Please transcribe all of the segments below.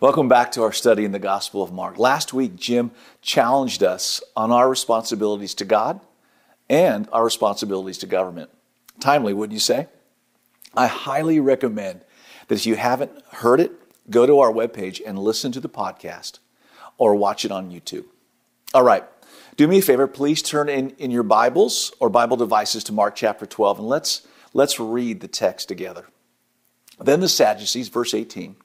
Welcome back to our study in the Gospel of Mark. Last week, Jim challenged us on our responsibilities to God and our responsibilities to government. Timely, wouldn't you say? I highly recommend that if you haven't heard it, go to our webpage and listen to the podcast or watch it on YouTube. All right, do me a favor, please turn in, in your Bibles or Bible devices to Mark chapter 12 and let's, let's read the text together. Then the Sadducees, verse 18,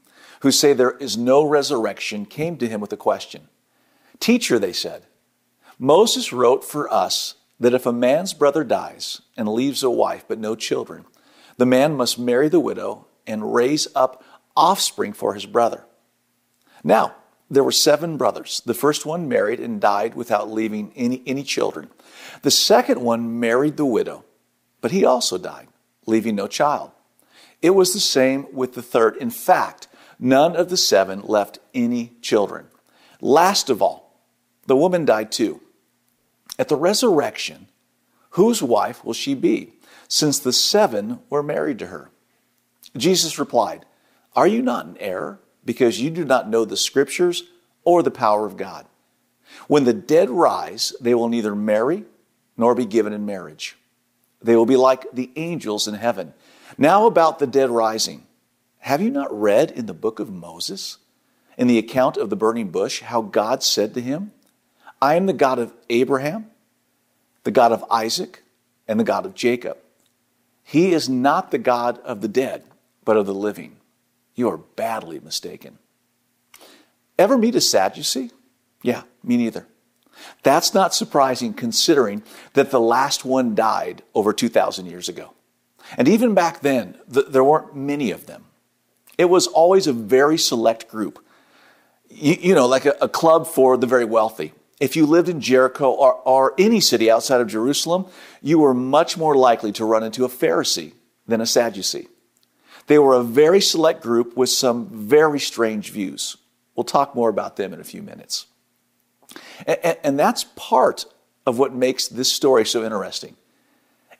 who say there is no resurrection, came to him with a question. Teacher, they said, Moses wrote for us that if a man's brother dies and leaves a wife but no children, the man must marry the widow and raise up offspring for his brother. Now, there were seven brothers. The first one married and died without leaving any, any children. The second one married the widow, but he also died, leaving no child. It was the same with the third. In fact, none of the seven left any children. Last of all, the woman died too. At the resurrection, whose wife will she be, since the seven were married to her? Jesus replied, Are you not in error, because you do not know the scriptures or the power of God? When the dead rise, they will neither marry nor be given in marriage. They will be like the angels in heaven. Now, about the dead rising. Have you not read in the book of Moses, in the account of the burning bush, how God said to him, I am the God of Abraham, the God of Isaac, and the God of Jacob. He is not the God of the dead, but of the living. You are badly mistaken. Ever meet a Sadducee? Yeah, me neither. That's not surprising considering that the last one died over 2,000 years ago. And even back then, th- there weren't many of them. It was always a very select group. You, you know, like a, a, club for the very wealthy. If you lived in Jericho or, or any city outside of Jerusalem, you were much more likely to run into a Pharisee than a Sadducee. They were a very select group with some very strange views. We'll talk more about them in a few minutes. And, and that's part of what makes this story so interesting.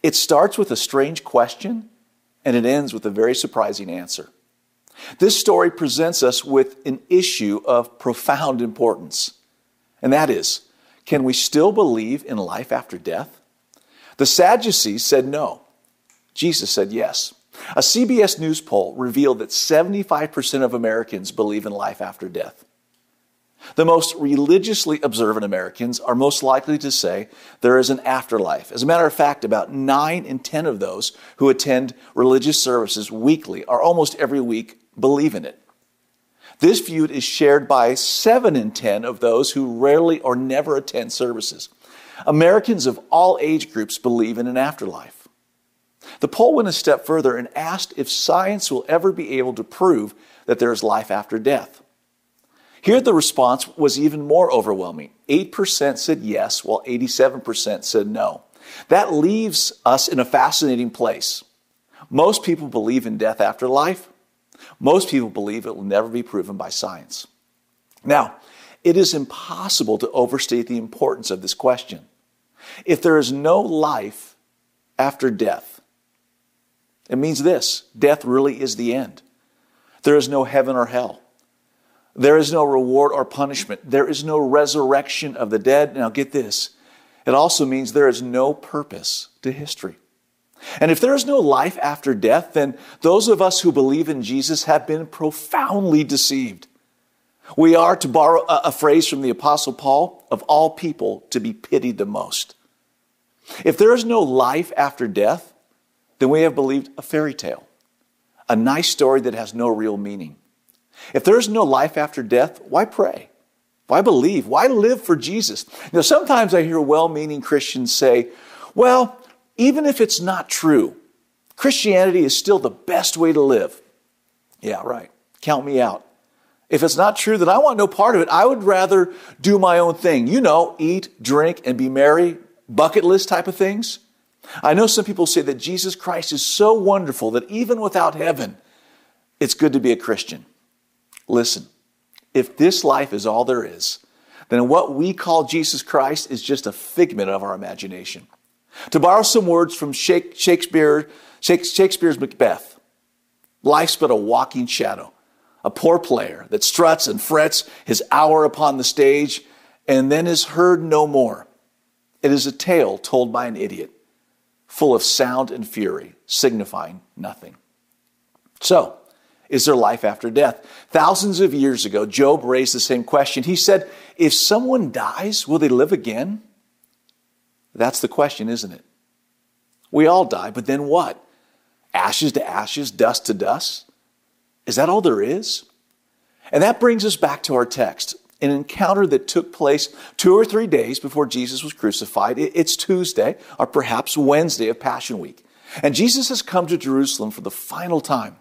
It starts with a strange question and it ends with a very surprising answer. This story presents us with an issue of profound importance, and that is can we still believe in life after death? The Sadducees said no. Jesus said yes. A CBS News poll revealed that 75% of Americans believe in life after death. The most religiously observant Americans are most likely to say there is an afterlife. As a matter of fact, about 9 in 10 of those who attend religious services weekly or almost every week believe in it. This view is shared by 7 in 10 of those who rarely or never attend services. Americans of all age groups believe in an afterlife. The poll went a step further and asked if science will ever be able to prove that there is life after death. Here, the response was even more overwhelming. 8% said yes, while 87% said no. That leaves us in a fascinating place. Most people believe in death after life. Most people believe it will never be proven by science. Now, it is impossible to overstate the importance of this question. If there is no life after death, it means this death really is the end. There is no heaven or hell. There is no reward or punishment. There is no resurrection of the dead. Now, get this it also means there is no purpose to history. And if there is no life after death, then those of us who believe in Jesus have been profoundly deceived. We are, to borrow a, phrase from the Apostle Paul, of all people to be pitied the most. If there is no life after death, then we have believed a fairy tale, a nice story that has no real meaning. If there's no life after death, why pray? Why believe? Why live for Jesus? Now, sometimes I hear well meaning Christians say, well, even if it's not true, Christianity is still the best way to live. Yeah, right. Count me out. If it's not true, then I want no part of it. I would rather do my own thing. You know, eat, drink, and be merry, bucket list type of things. I know some people say that Jesus Christ is so wonderful that even without heaven, it's good to be a Christian. Listen, if this life is all there is, then what we call Jesus Christ is just a figment of our imagination. To borrow some words from Shakespeare, Shakespeare's Macbeth, life's but a walking shadow. a poor player that struts and frets his hour upon the stage and then is heard no more. It is a tale told by an idiot, full of sound and fury, signifying nothing. So, is there life after death? Thousands of years ago, Job raised the same question. He said, If someone dies, will they live again? That's the question, isn't it? We all die, but then what? Ashes to ashes, dust to dust? Is that all there is? And that brings us back to our text. An encounter that took place two or three days before Jesus was crucified. It's Tuesday, or perhaps Wednesday of Passion Week. And Jesus has come to Jerusalem for the final time.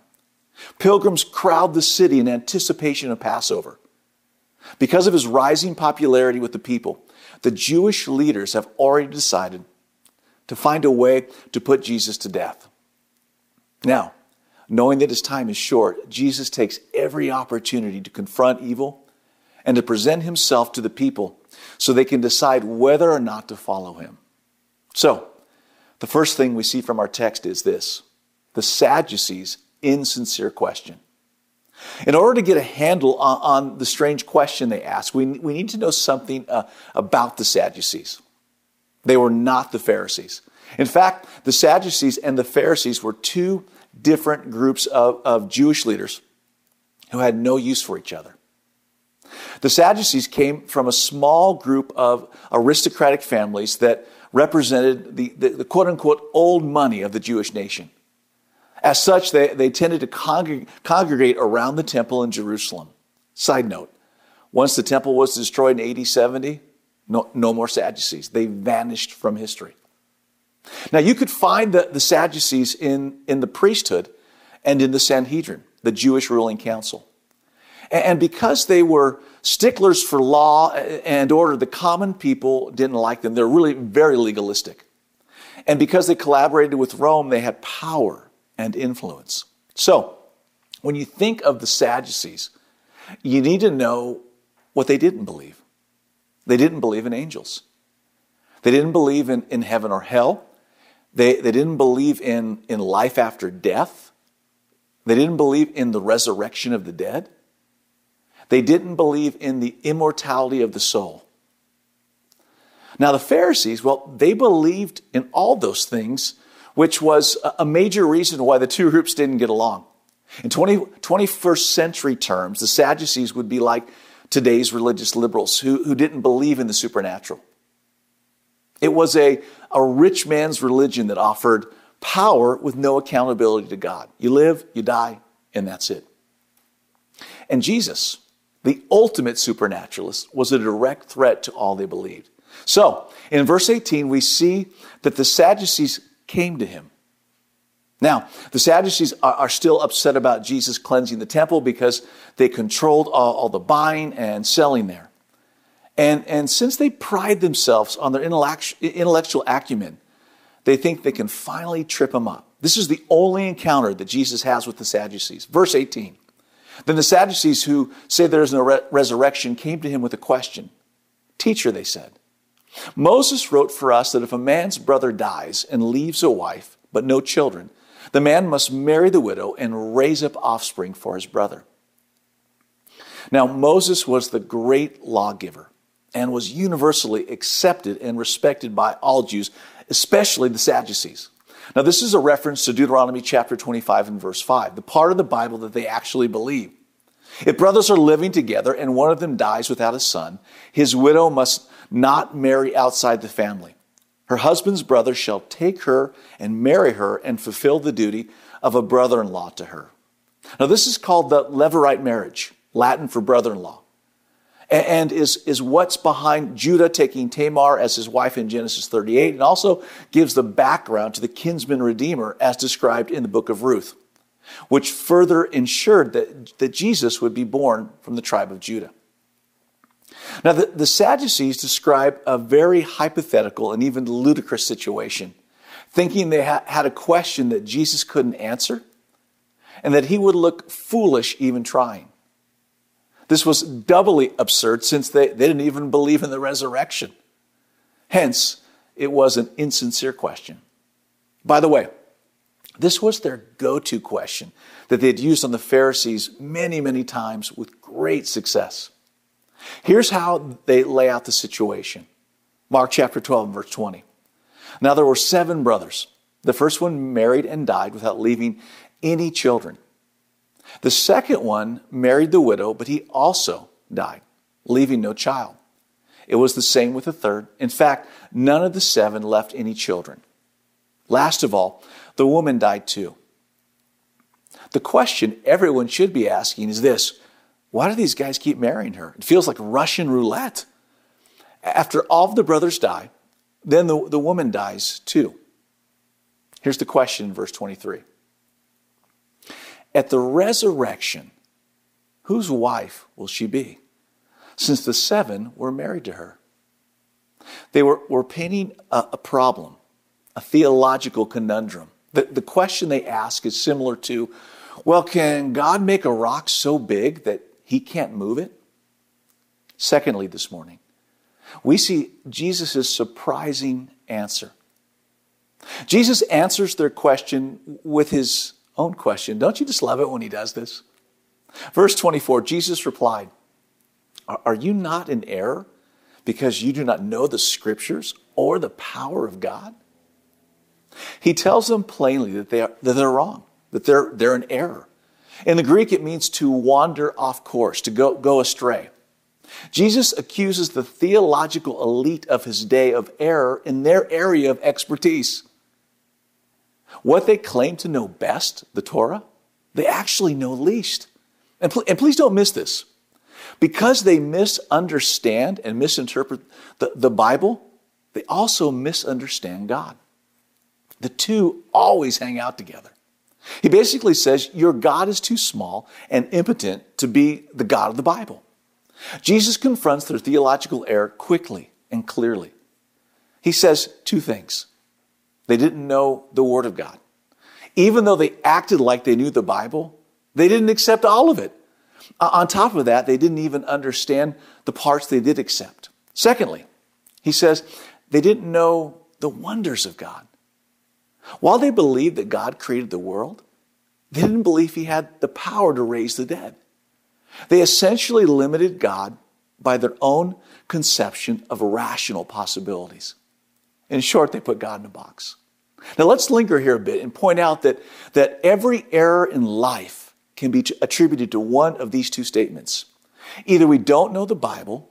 Pilgrims crowd the city in anticipation of Passover. Because of his rising popularity with the people, the Jewish leaders have already decided to find a way to put Jesus to death. Now, knowing that his time is short, Jesus takes every opportunity to confront evil and to present himself to the people so they can decide whether or not to follow him. So, the first thing we see from our text is this the Sadducees' insincere question. In order to get a handle on, on, the strange question they ask, we, we need to know something uh, about the Sadducees. They were not the Pharisees. In fact, the Sadducees and the Pharisees were two different groups of, of Jewish leaders who had no use for each other. The Sadducees came from a small group of aristocratic families that represented the, the, the quote unquote old money of the Jewish nation. As such, they, they tended to congreg- congregate around the temple in Jerusalem. Side note, once the temple was destroyed in AD 70, no, no more Sadducees. They vanished from history. Now, you could find the, the Sadducees in, in the priesthood and in the Sanhedrin, the Jewish ruling council. And, and because they were sticklers for law and order, the common people didn't like them. They're really very legalistic. And because they collaborated with Rome, they had power and influence. So, when you think of the Sadducees, you need to know what they didn't believe. They didn't believe in angels. They didn't believe in, in heaven or hell. They, they didn't believe in, in life after death. They didn't believe in the resurrection of the dead. They didn't believe in the immortality of the soul. Now, the Pharisees, well, they believed in all those things, which was a major reason why the two groups didn't get along. In 20, 21st century terms, the Sadducees would be like today's religious liberals who, who didn't believe in the supernatural. It was a, a rich man's religion that offered power with no accountability to God. You live, you die, and that's it. And Jesus, the ultimate supernaturalist, was a direct threat to all they believed. So, in verse 18, we see that the Sadducees came to him. Now, the Sadducees are, still upset about Jesus cleansing the temple because they controlled all, all the buying and selling there. And, and since they pride themselves on their intellectual acumen, they think they can finally trip him up. This is the only encounter that Jesus has with the Sadducees. Verse 18. Then the Sadducees, who say there is no re- resurrection, came to him with a question. Teacher, they said, Moses wrote for us that if a man's brother dies and leaves a wife, but no children, the man must marry the widow and raise up offspring for his brother. Now, Moses was the great lawgiver and was universally accepted and respected by all Jews, especially the Sadducees. Now, this is a reference to Deuteronomy chapter 25 and verse 5, the part of the Bible that they actually believe. If brothers are living together and one of them dies without a son, his widow must not marry outside the family. Her husband's brother shall take her and marry her and fulfill the duty of a brother in law to her. Now, this is called the Levirate marriage, Latin for brother in law and is, is what's behind Judah taking Tamar as his wife in Genesis 38, and also gives the background to the kinsman redeemer as described in the book of Ruth, which further ensured that, that Jesus would be born from the tribe of Judah. Now, the, the Sadducees describe a very hypothetical and even ludicrous situation, thinking they ha- had a question that Jesus couldn't answer, and that he would look foolish even trying. This was doubly absurd since they, they didn't even believe in the resurrection. Hence, it was an insincere question. By the way, This was their go to question that they had used on the Pharisees many, many times with great success. Here's how they lay out the situation Mark chapter 12, verse 20. Now there were seven brothers. The first one married and died without leaving any children. The second one married the widow, but he also died, leaving no child. It was the same with the third. In fact, none of the seven left any children. Last of all, the woman died too. The question everyone should be asking is this why do these guys keep marrying her? It feels like Russian roulette. After all of the brothers die, then the, the woman dies too. Here's the question in verse 23 At the resurrection, whose wife will she be? Since the seven were married to her. They were, were painting a, a problem, a theological conundrum. The, the question they ask is similar to well, can God make a rock so big that he can't move it? Secondly, this morning, we see Jesus' surprising answer. Jesus answers their question with his own question. Don't you just love it when he does this? Verse 24 Jesus replied, Are you not in error because you do not know the scriptures or the power of God? He tells them plainly that, they are, that they're wrong, that they're, they're in error. In the Greek, it means to wander off course, to go, go astray. Jesus accuses the theological elite of his day of error in their area of expertise. What they claim to know best, the Torah, they actually know least. And, pl- and please don't miss this. Because they misunderstand and misinterpret the, the Bible, they also misunderstand God. The two always hang out together. He basically says, Your God is too small and impotent to be the God of the Bible. Jesus confronts their theological error quickly and clearly. He says two things they didn't know the Word of God. Even though they acted like they knew the Bible, they didn't accept all of it. On top of that, they didn't even understand the parts they did accept. Secondly, he says they didn't know the wonders of God. While they believed that God created the world, they didn't believe he had the power to raise the dead. They essentially limited God by their own conception of rational possibilities. In short, they put God in a box. Now let's linger here a bit and point out that, that every error in life can be attributed to one of these two statements. Either we don't know the Bible,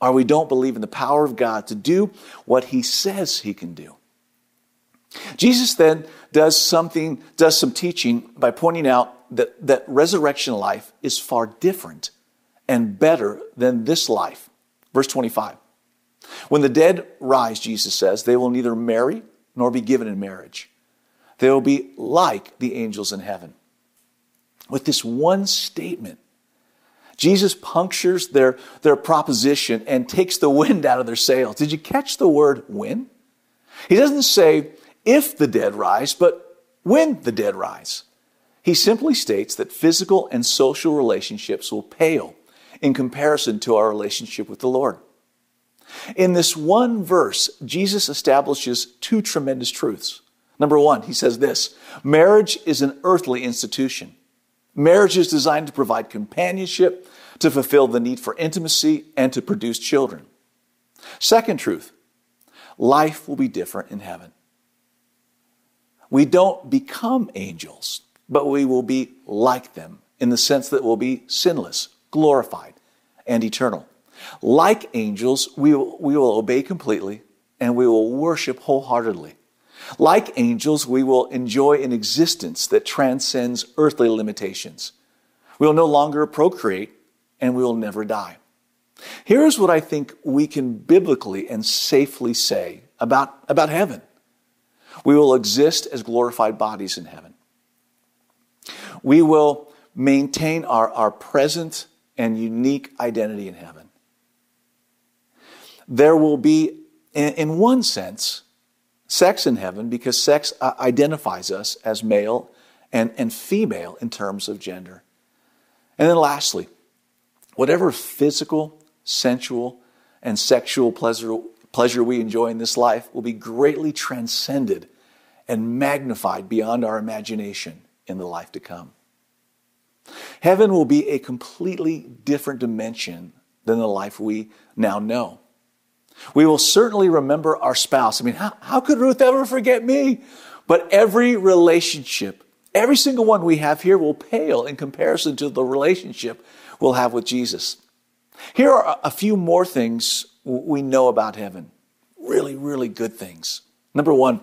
or we don't believe in the power of God to do what he says he can do. Jesus then does something, does some teaching by pointing out that, that resurrection life is far different and better than this life. Verse 25. When the dead rise, Jesus says, they will neither marry nor be given in marriage. They will be like the angels in heaven. With this one statement, Jesus punctures their, their proposition and takes the wind out of their sails. Did you catch the word "win"? He doesn't say, if the dead rise, but when the dead rise. He simply states that physical and social relationships will pale in comparison to our relationship with the Lord. In this one verse, Jesus establishes two tremendous truths. Number one, he says this marriage is an earthly institution. Marriage is designed to provide companionship, to fulfill the need for intimacy, and to produce children. Second truth, life will be different in heaven. We don't become angels, but we will be like them in the sense that we'll be sinless, glorified, and eternal. Like angels, we will, we will obey completely and we will worship wholeheartedly. Like angels, we will enjoy an existence that transcends earthly limitations. We will no longer procreate and we will never die. Here's what I think we can biblically and safely say about, about heaven. We will exist as glorified bodies in heaven. We will maintain our, our present and unique identity in heaven. There will be, in, in one sense, sex in heaven because sex uh, identifies us as male and, and female in terms of gender. And then lastly, whatever physical, sensual, and sexual pleasure pleasure we enjoy in this life will be greatly transcended and magnified beyond our imagination in the life to come. Heaven will be a completely different dimension than the life we now know. We will certainly remember our spouse. I mean, how, how could Ruth ever forget me? But every relationship, every single one we have here will pale in comparison to the relationship we'll have with Jesus. Here are a few more things we know about heaven. Really, really good things. Number one,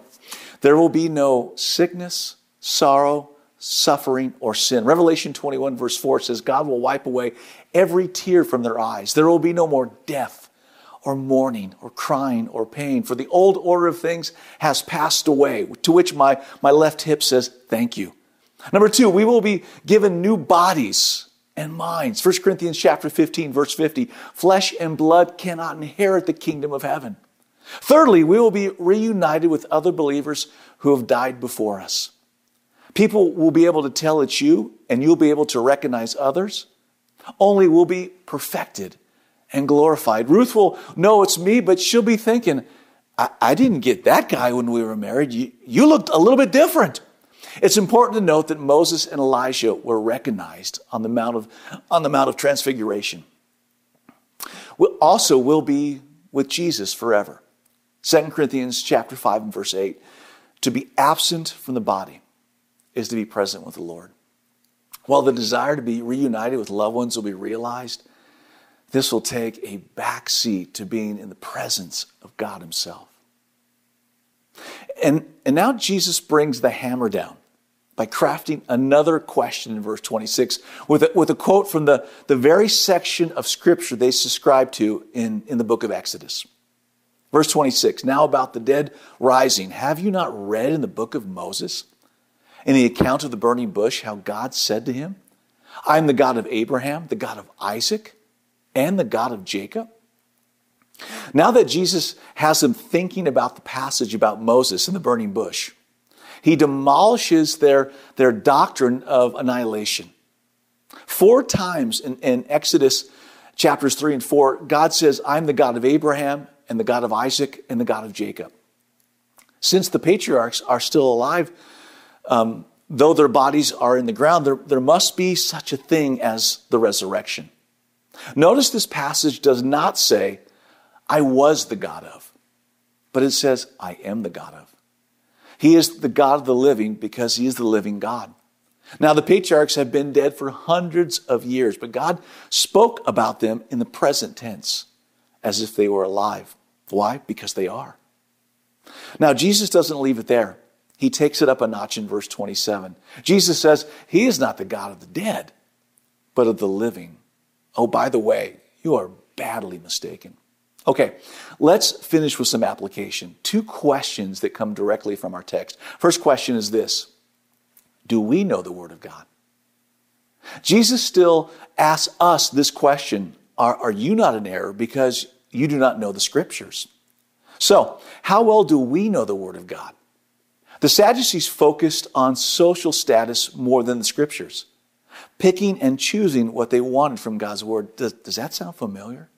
there will be no sickness, sorrow, suffering, or sin. Revelation 21, verse 4 says, God will wipe away every tear from their eyes. There will be no more death, or mourning, or crying, or pain, for the old order of things has passed away. To which my, my left hip says, Thank you. Number two, we will be given new bodies and minds. 1 Corinthians chapter 15, verse 50. Flesh and blood cannot inherit the kingdom of heaven. Thirdly, we will be reunited with other believers who have died before us. People will be able to tell it's you, and you'll be able to recognize others. Only we'll be perfected and glorified. Ruth will know it's me, but she'll be thinking, I, I didn't get that guy when we were married. You, you looked a little bit different. It's important to note that Moses and Elijah were recognized on the Mount of, on the Mount of Transfiguration. We'll also will be with Jesus forever. 2 Corinthians chapter 5 and verse 8. To be absent from the body is to be present with the Lord. While the desire to be reunited with loved ones will be realized, this will take a back seat to being in the presence of God Himself. And, and now Jesus brings the hammer down by crafting another question in verse 26 with a, with a quote from the, the very section of Scripture they subscribe to in, in the book of Exodus. Verse 26 Now about the dead rising, have you not read in the book of Moses, in the account of the burning bush, how God said to him, I am the God of Abraham, the God of Isaac, and the God of Jacob? Now that Jesus has them thinking about the passage about Moses and the burning bush, he demolishes their, their doctrine of annihilation. Four times in, in Exodus chapters 3 and 4, God says, I'm the God of Abraham, and the God of Isaac and the God of Jacob. Since the patriarchs are still alive, um, though their bodies are in the ground, there, there must be such a thing as the resurrection. Notice this passage does not say, I was the God of, but it says, I am the God of. He is the God of the living because he is the living God. Now, the patriarchs have been dead for hundreds of years, but God spoke about them in the present tense as if they were alive. Why? Because they are. Now, Jesus doesn't leave it there. He takes it up a notch in verse 27. Jesus says, He is not the God of the dead, but of the living. Oh, by the way, you are badly mistaken. Okay, let's finish with some application. Two questions that come directly from our text. First question is this Do we know the Word of God? Jesus still asks us this question Are, are you not in error because you do not know the Scriptures? So, how well do we know the Word of God? The Sadducees focused on social status more than the Scriptures, picking and choosing what they wanted from God's Word. Does, does that sound familiar?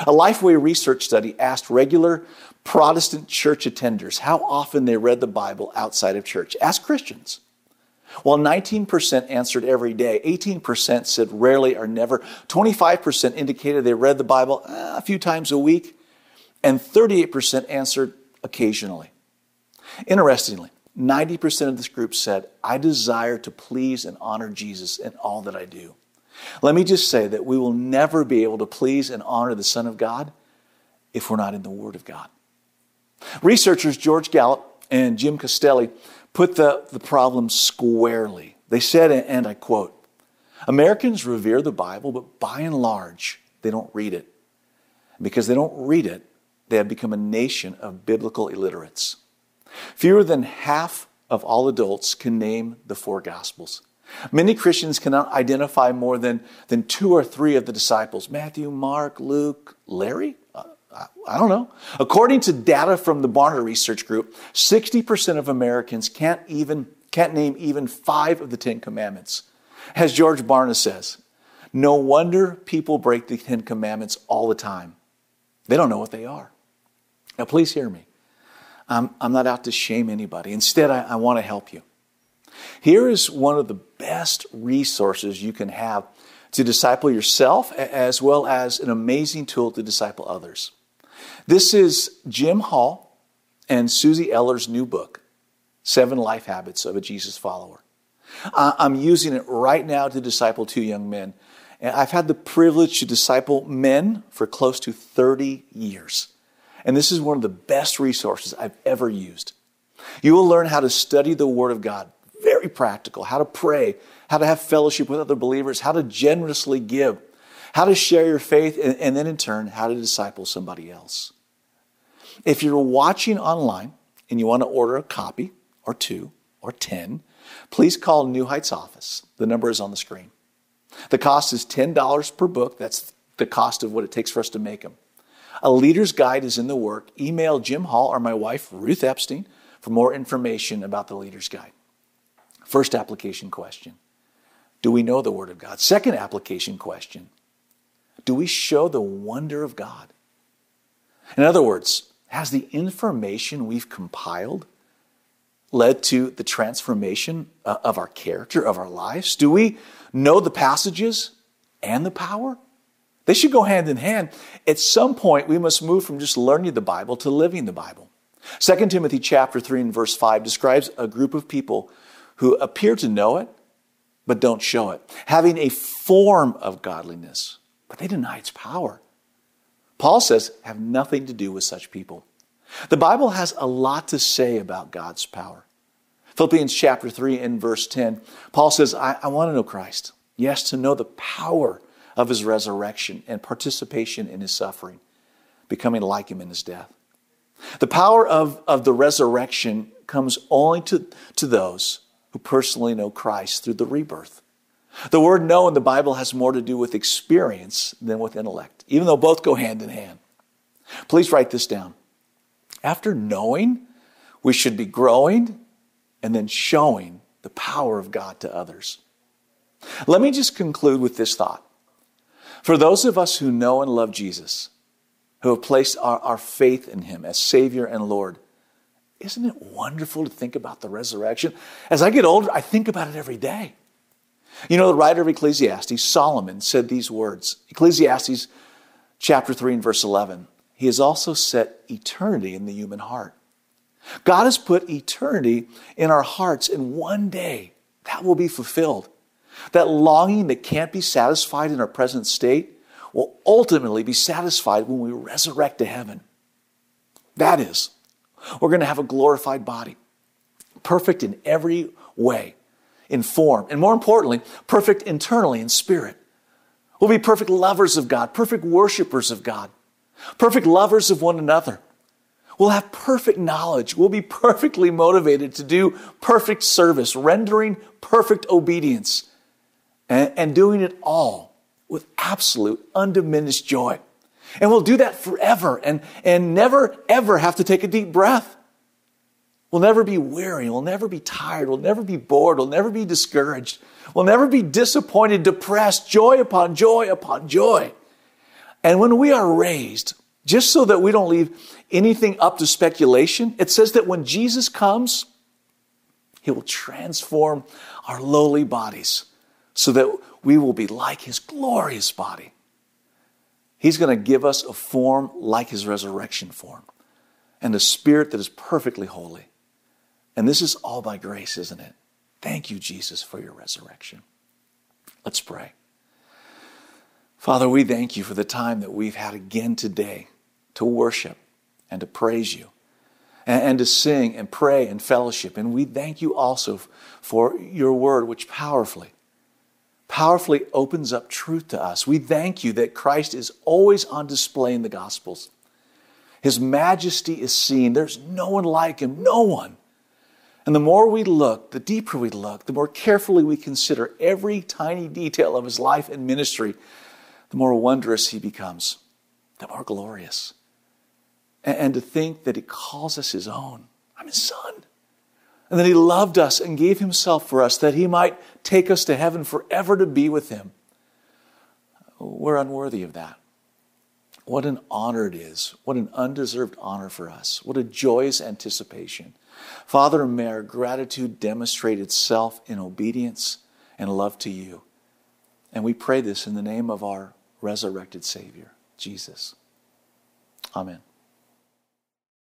A Lifeway research study asked regular Protestant church attenders how often they read the Bible outside of church. Ask Christians. While 19% answered every day, 18% said rarely or never, 25% indicated they read the Bible uh, a few times a week, and 38% answered occasionally. Interestingly, 90% of this group said, I desire to please and honor Jesus in all that I do. Let me just say that we will never be able to please and honor the Son of God if we're not in the Word of God. Researchers George Gallup and Jim Castelli put the, the problem squarely. They said, and I quote, Americans revere the Bible, but by and large, they don't read it. Because they don't read it, they have become a nation of biblical illiterates. Fewer than half of all adults can name the four Gospels. Many Christians cannot identify more than, than two or three of the disciples Matthew, Mark, Luke, Larry? Uh, I, I don't know. According to data from the Barna Research Group, 60% of Americans can't even can't name even five of the Ten Commandments. As George Barna says, no wonder people break the Ten Commandments all the time. They don't know what they are. Now, please hear me. I'm, I'm not out to shame anybody. Instead, I, I want to help you. Here is one of the best resources you can have to disciple yourself, as well as an amazing tool to disciple others. This is Jim Hall and Susie Eller's new book, Seven Life Habits of a Jesus Follower. I'm using it right now to disciple two young men. And I've had the privilege to disciple men for close to 30 years. And this is one of the best resources I've ever used. You will learn how to study the Word of God, very practical, how to pray, how to have fellowship with other believers, how to generously give, how to share your faith, and, and then in turn, how to disciple somebody else. If you're watching online and you want to order a copy or two or 10, please call New Heights office. The number is on the screen. The cost is $10 per book. That's the cost of what it takes for us to make them. A leader's guide is in the work. Email Jim Hall or my wife, Ruth Epstein, for more information about the leader's guide. First application question Do we know the Word of God? Second application question Do we show the wonder of God? In other words, has the information we've compiled led to the transformation uh, of our character, of our lives? Do we know the passages and the power? They should go hand in hand. At some point, we must move from just learning the Bible to living the Bible. 2 Timothy chapter 3 and verse 5 describes a group of people who appear to know it, but don't show it, having a form of godliness, but they deny its power. Paul says, have nothing to do with such people. The Bible has a lot to say about God's power. Philippians chapter 3 and verse 10, Paul says, I, I want to know Christ. Yes, to know the power of his resurrection and participation in his suffering, becoming like him in his death. The power of, of the resurrection comes only to, to those who personally know Christ through the rebirth. The word know in the Bible has more to do with experience than with intellect, even though both go hand in hand. Please write this down. After knowing, we should be growing and then showing the power of God to others. Let me just conclude with this thought. For those of us who know and love Jesus, who have placed our, our faith in him as Savior and Lord, isn't it wonderful to think about the resurrection? As I get older, I think about it every day. You know, the writer of Ecclesiastes, Solomon, said these words Ecclesiastes chapter 3 and verse 11. He has also set eternity in the human heart. God has put eternity in our hearts, and one day that will be fulfilled. That longing that can't be satisfied in our present state will ultimately be satisfied when we resurrect to heaven. That is, we're going to have a glorified body, perfect in every way, in form, and more importantly, perfect internally in spirit. We'll be perfect lovers of God, perfect worshipers of God, perfect lovers of one another. We'll have perfect knowledge. We'll be perfectly motivated to do perfect service, rendering perfect obedience and, and doing it all with absolute undiminished joy. And we'll do that forever and, and never, ever have to take a deep breath. We'll never be weary. We'll never be tired. We'll never be bored. We'll never be discouraged. We'll never be disappointed, depressed, joy upon joy upon joy. And when we are raised, just so that we don't leave anything up to speculation, it says that when Jesus comes, he will transform our lowly bodies so that we will be like his glorious body. He's going to give us a form like his resurrection form and a spirit that is perfectly holy. And this is all by grace, isn't it? Thank you, Jesus, for your resurrection. Let's pray. Father, we thank you for the time that we've had again today to worship and to praise you and, to sing and pray and fellowship. And we thank you also for your word, which powerfully powerfully opens up truth to us. We thank you that Christ is always on display in the Gospels. His majesty is seen. There's no one like him, no one. And the more we look, the deeper we look, the more carefully we consider every tiny detail of his life and ministry, the more wondrous he becomes, the more glorious. And, to think that he calls us his own. I'm his son and that He loved us and gave Himself for us that He might take us to heaven forever to be with Him. We're unworthy of that. What an honor it is. What an undeserved honor for us. What a joyous anticipation. Father, may our gratitude demonstrate itself in obedience and love to you. And we pray this in the name of our resurrected Savior, Jesus. Amen.